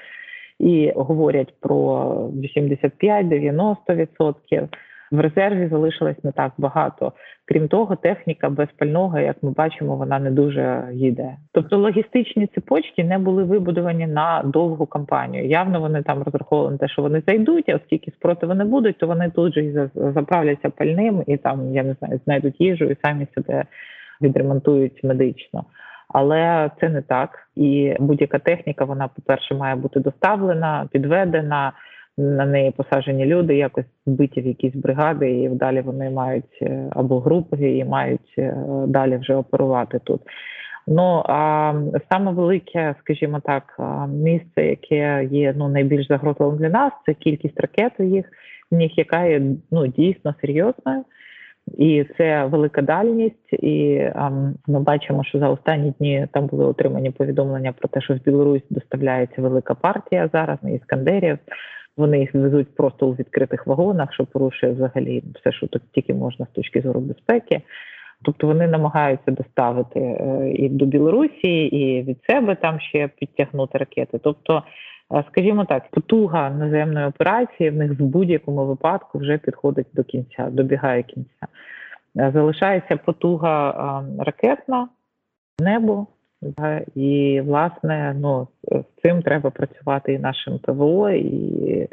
і говорять про 85-90%. В резерві залишилось не так багато. Крім того, техніка без пального, як ми бачимо, вона не дуже їде. Тобто логістичні цепочки не були вибудовані на довгу кампанію. Явно вони там розраховували на те, що вони зайдуть, а оскільки спротиву не будуть, то вони тут же заправляться пальним і там, я не знаю, знайдуть їжу і самі себе відремонтують медично. Але це не так. І будь-яка техніка, вона, по-перше, має бути доставлена, підведена, на неї посаджені люди, якось збиті в якісь бригади, і далі вони мають е, або групи і мають е, далі вже оперувати тут. Ну а саме велике, скажімо так, місце, яке є ну найбільш загрозливим для нас, це кількість ракет у їх в них, яка є ну дійсно серйозною. І це велика дальність, і а, ми бачимо, що за останні дні там були отримані повідомлення про те, що в Білорусь доставляється велика партія зараз на іскандерів. Вони їх везуть просто у відкритих вагонах, що порушує взагалі все, що тут тільки можна з точки зору безпеки. Тобто вони намагаються доставити е, і до Білорусі, і від себе там ще підтягнути ракети. Тобто, е, скажімо так, потуга наземної операції в них в будь-якому випадку вже підходить до кінця, добігає кінця. Е, залишається потуга ракетна небо. І, власне, ну з цим треба працювати і нашим ПВО, і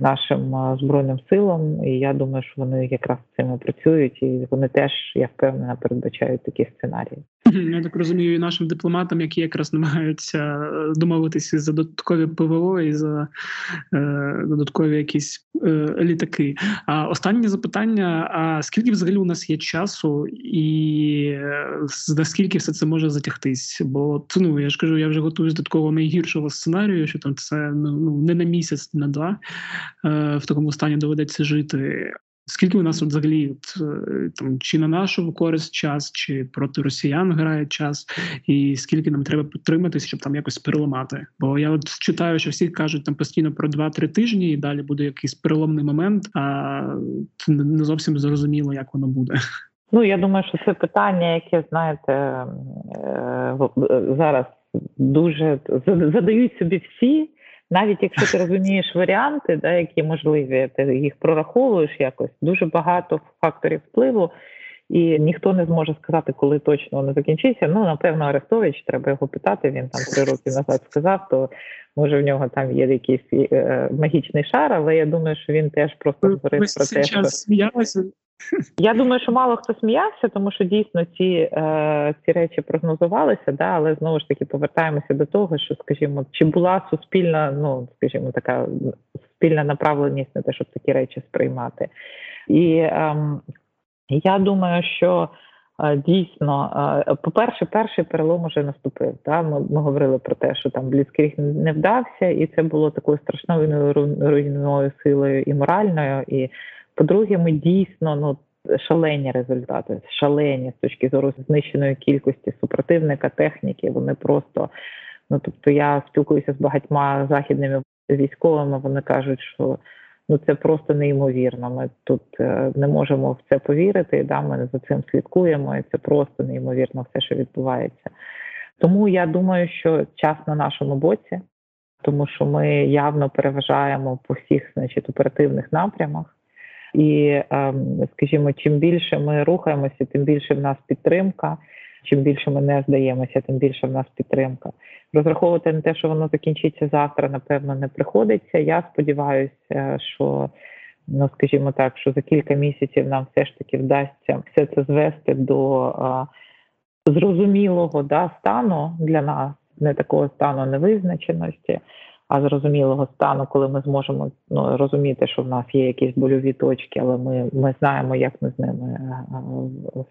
нашим збройним силам. І я думаю, що вони якраз цим працюють, і вони теж я впевнена передбачають такі сценарії. Я так розумію, і нашим дипломатам, які якраз намагаються е, домовитися за додаткові ПВО і за е, додаткові якісь е, літаки. А останнє запитання: а скільки взагалі у нас є часу, і е, наскільки все це може затягтись? Бо ну я ж кажу, я вже готуюсь до такого найгіршого сценарію, що там це ну, ну не на місяць, не на два е, в такому стані доведеться жити. Скільки у нас от взагалі от, е, там чи на нашу користь час, чи проти росіян грає час, і скільки нам треба підтриматися, щоб там якось переламати? Бо я от читаю, що всі кажуть там постійно про 2-3 тижні, і далі буде якийсь переломний момент, а не зовсім зрозуміло, як воно буде. Ну я думаю, що це питання, яке знаєте е, зараз дуже задають собі всі навіть якщо ти розумієш варіанти, да, які можливі, ти їх прораховуєш якось, дуже багато факторів впливу, і ніхто не зможе сказати, коли точно воно закінчиться. Ну, напевно, Арестович, треба його питати. Він там три роки назад сказав, то може в нього там є якийсь е, магічний шар, але я думаю, що він теж просто говорив про те, що... сміялися. Я думаю, що мало хто сміявся, тому що дійсно ці е, ці речі прогнозувалися, да, але знову ж таки повертаємося до того, що, скажімо, чи була суспільна, ну скажімо, така спільна направленість на те, щоб такі речі сприймати. І е, я думаю, що е, дійсно, е, по-перше, перший перелом уже наступив. Да? Ми, ми говорили про те, що там Бліцкріг не вдався, і це було такою страшною руйнівною силою і моральною. і по-друге, ми дійсно ну шалені результати, шалені з точки зору знищеної кількості супротивника, техніки. Вони просто ну тобто я спілкуюся з багатьма західними військовими. Вони кажуть, що ну це просто неймовірно. Ми тут е, не можемо в це повірити. Да, ми за цим слідкуємо, і це просто неймовірно все, що відбувається. Тому я думаю, що час на нашому боці, тому що ми явно переважаємо по всіх, значить, оперативних напрямах. І, ем, скажімо, чим більше ми рухаємося, тим більше в нас підтримка. Чим більше ми не здаємося, тим більше в нас підтримка. Розраховувати на те, що воно закінчиться завтра, напевно, не приходиться. Я сподіваюся, що ну скажімо так, що за кілька місяців нам все ж таки вдасться все це звести до а, зрозумілого да, стану для нас, не такого стану невизначеності а зрозумілого стану, коли ми зможемо ну, розуміти, що в нас є якісь больові точки, але ми ми знаємо, як ми з ними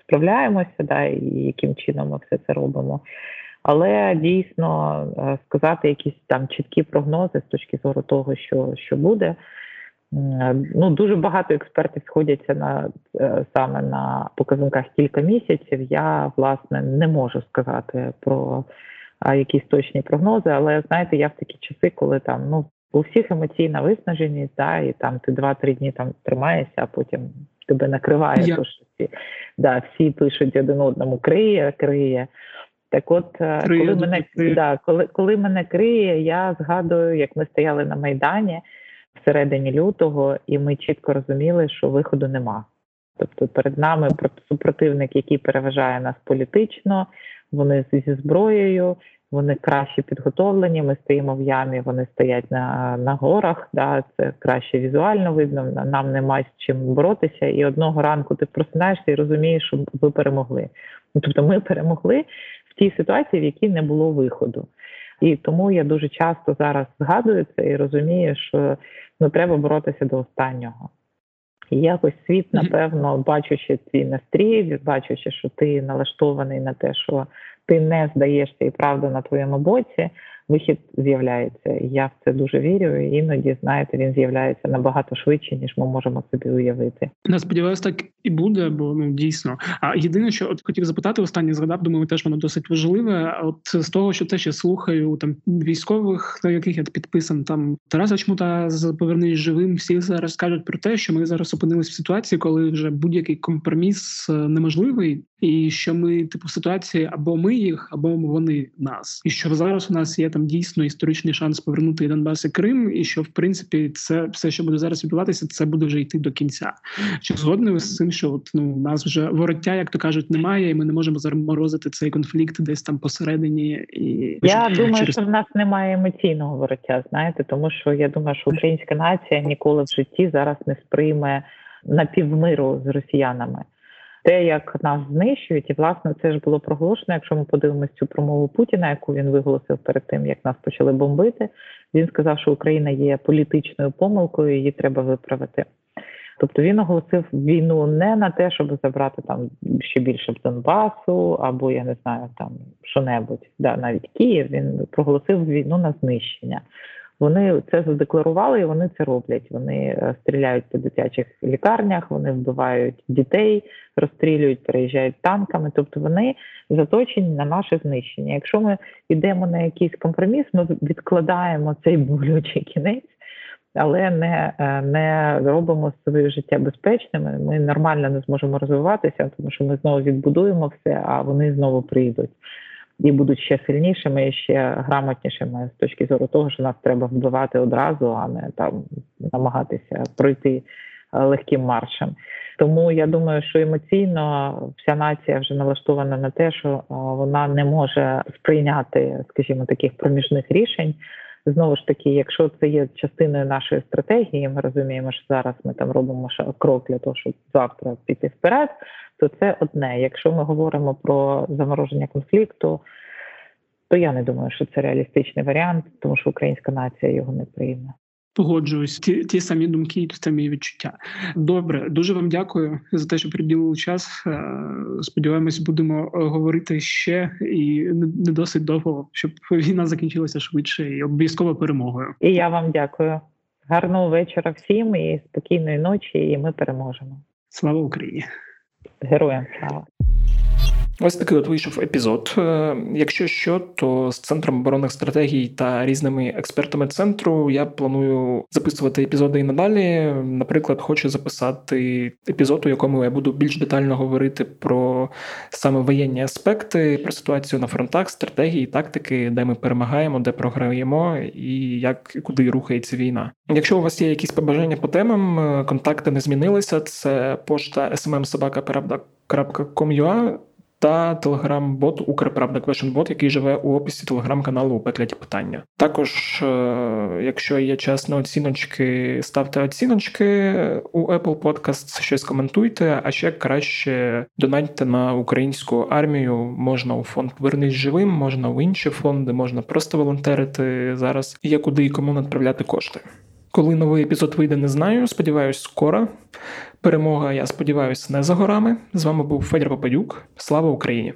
справляємося, да, і яким чином ми все це робимо. Але дійсно сказати якісь там чіткі прогнози з точки зору того, що що буде. Ну дуже багато експертів сходяться на е, саме на показниках кілька місяців. Я власне не можу сказати про якісь точні прогнози. Але знаєте, я в такі часи, коли там ну у всіх емоційна виснаженість, да, і там ти два-три дні там тримаєшся, а потім тебе накриває, yeah. то що всі да, всі пишуть один одному криє, криє. Так, от е, криє, коли мене да, коли, коли мене криє, я згадую, як ми стояли на майдані всередині лютого, і ми чітко розуміли, що виходу нема. Тобто перед нами супротивник, який переважає нас політично, вони зі зброєю, вони краще підготовлені. Ми стоїмо в ямі, вони стоять на на горах. Да, Це краще візуально видно. Нам нема з чим боротися. І одного ранку ти просинаєшся і розумієш, що ви перемогли. Ну, тобто, ми перемогли в тій ситуації, в якій не було виходу. І тому я дуже часто зараз згадую це і розумію, що ну треба боротися до останнього. І якось світ, напевно, бачучи твій настрій, бачучи, що ти налаштований на те, що ти не здаєшся і правда на твоєму боці, вихід з'являється. Я в це дуже вірю. і Іноді знаєте, він з'являється набагато швидше, ніж ми можемо собі уявити. Я сподіваюся, так і буде, бо ну дійсно. А єдине, що от хотів запитати, останнє згадав, думаю, теж воно досить важливе. От з того, що те, що слухаю там військових, на яких я підписан, там Тараса Чмута з повернись живим. Всі зараз кажуть про те, що ми зараз опинилися в ситуації, коли вже будь-який компроміс е, неможливий, і що ми, типу, в ситуації або ми їх, або вони нас, і що зараз у нас є там дійсно історичний шанс повернути і Донбас і Крим, і що в принципі це все, що буде зараз відбуватися, це буде вже йти до кінця. Чи згодні ви з цим, що от ну у нас вже вороття, як то кажуть, немає, і ми не можемо заморозити цей конфлікт десь там посередині, і я чи, думаю, через... що в нас немає емоційного вороття. Знаєте, тому що я думаю, що українська нація ніколи в житті зараз не сприйме напівмиру з росіянами те, як нас знищують, і власне це ж було проголошено. Якщо ми подивимося цю промову Путіна, яку він виголосив перед тим, як нас почали бомбити, він сказав, що Україна є політичною помилкою, її треба виправити. Тобто він оголосив війну не на те, щоб забрати там ще більше б Донбасу, або я не знаю там що небудь, да навіть Київ. Він проголосив війну на знищення. Вони це задекларували і вони це роблять. Вони е, стріляють по дитячих лікарнях, вони вбивають дітей, розстрілюють, переїжджають танками. Тобто вони заточені на наше знищення. Якщо ми йдемо на якийсь компроміс, ми відкладаємо цей болючий кінець. Але не е, не робимо своє життя безпечними. Ми нормально не зможемо розвиватися, тому що ми знову відбудуємо все, а вони знову прийдуть і будуть ще сильнішими і ще грамотнішими з точки зору того, що нас треба вбивати одразу, а не там намагатися пройти е, легким маршем. Тому я думаю, що емоційно вся нація вже налаштована на те, що е, вона не може сприйняти, скажімо, таких проміжних рішень. Знову ж таки, якщо це є частиною нашої стратегії, ми розуміємо, що зараз ми там робимо крок для того, щоб завтра піти вперед, то це одне. Якщо ми говоримо про замороження конфлікту, то я не думаю, що це реалістичний варіант, тому що українська нація його не прийме. Погоджуюсь, ті ті самі думки і ті самі відчуття. Добре, дуже вам дякую за те, що приділили час. Е, сподіваємось, будемо говорити ще і не досить довго, щоб війна закінчилася швидше і обов'язково перемогою. І я вам дякую. Гарного вечора всім і спокійної ночі. І ми переможемо. Слава Україні! Героям слава! Ось такий от вийшов епізод. Е, якщо що, то з центром оборонних стратегій та різними експертами центру я планую записувати епізоди і надалі. Наприклад, хочу записати епізод, у якому я буду більш детально говорити про саме воєнні аспекти, про ситуацію на фронтах, стратегії, тактики, де ми перемагаємо, де програємо, і як і куди рухається війна. Якщо у вас є якісь побажання по темам, е, контакти не змінилися. Це пошта smmsobaka.com.ua та телеграм-бот Укрправда Квешенбот, який живе у описі телеграм-каналу у питання. Також, е, якщо є час на оціночки, ставте оціночки у Apple Podcasts, щось коментуйте, а ще краще донатьте на українську армію. Можна у фонд Повернись живим, можна у інші фонди, можна просто волонтерити зараз. Є куди і кому надправляти кошти. Коли новий епізод вийде, не знаю. Сподіваюсь, скоро. Перемога, я сподіваюся, не за горами. З вами був Федір Попадюк. Слава Україні!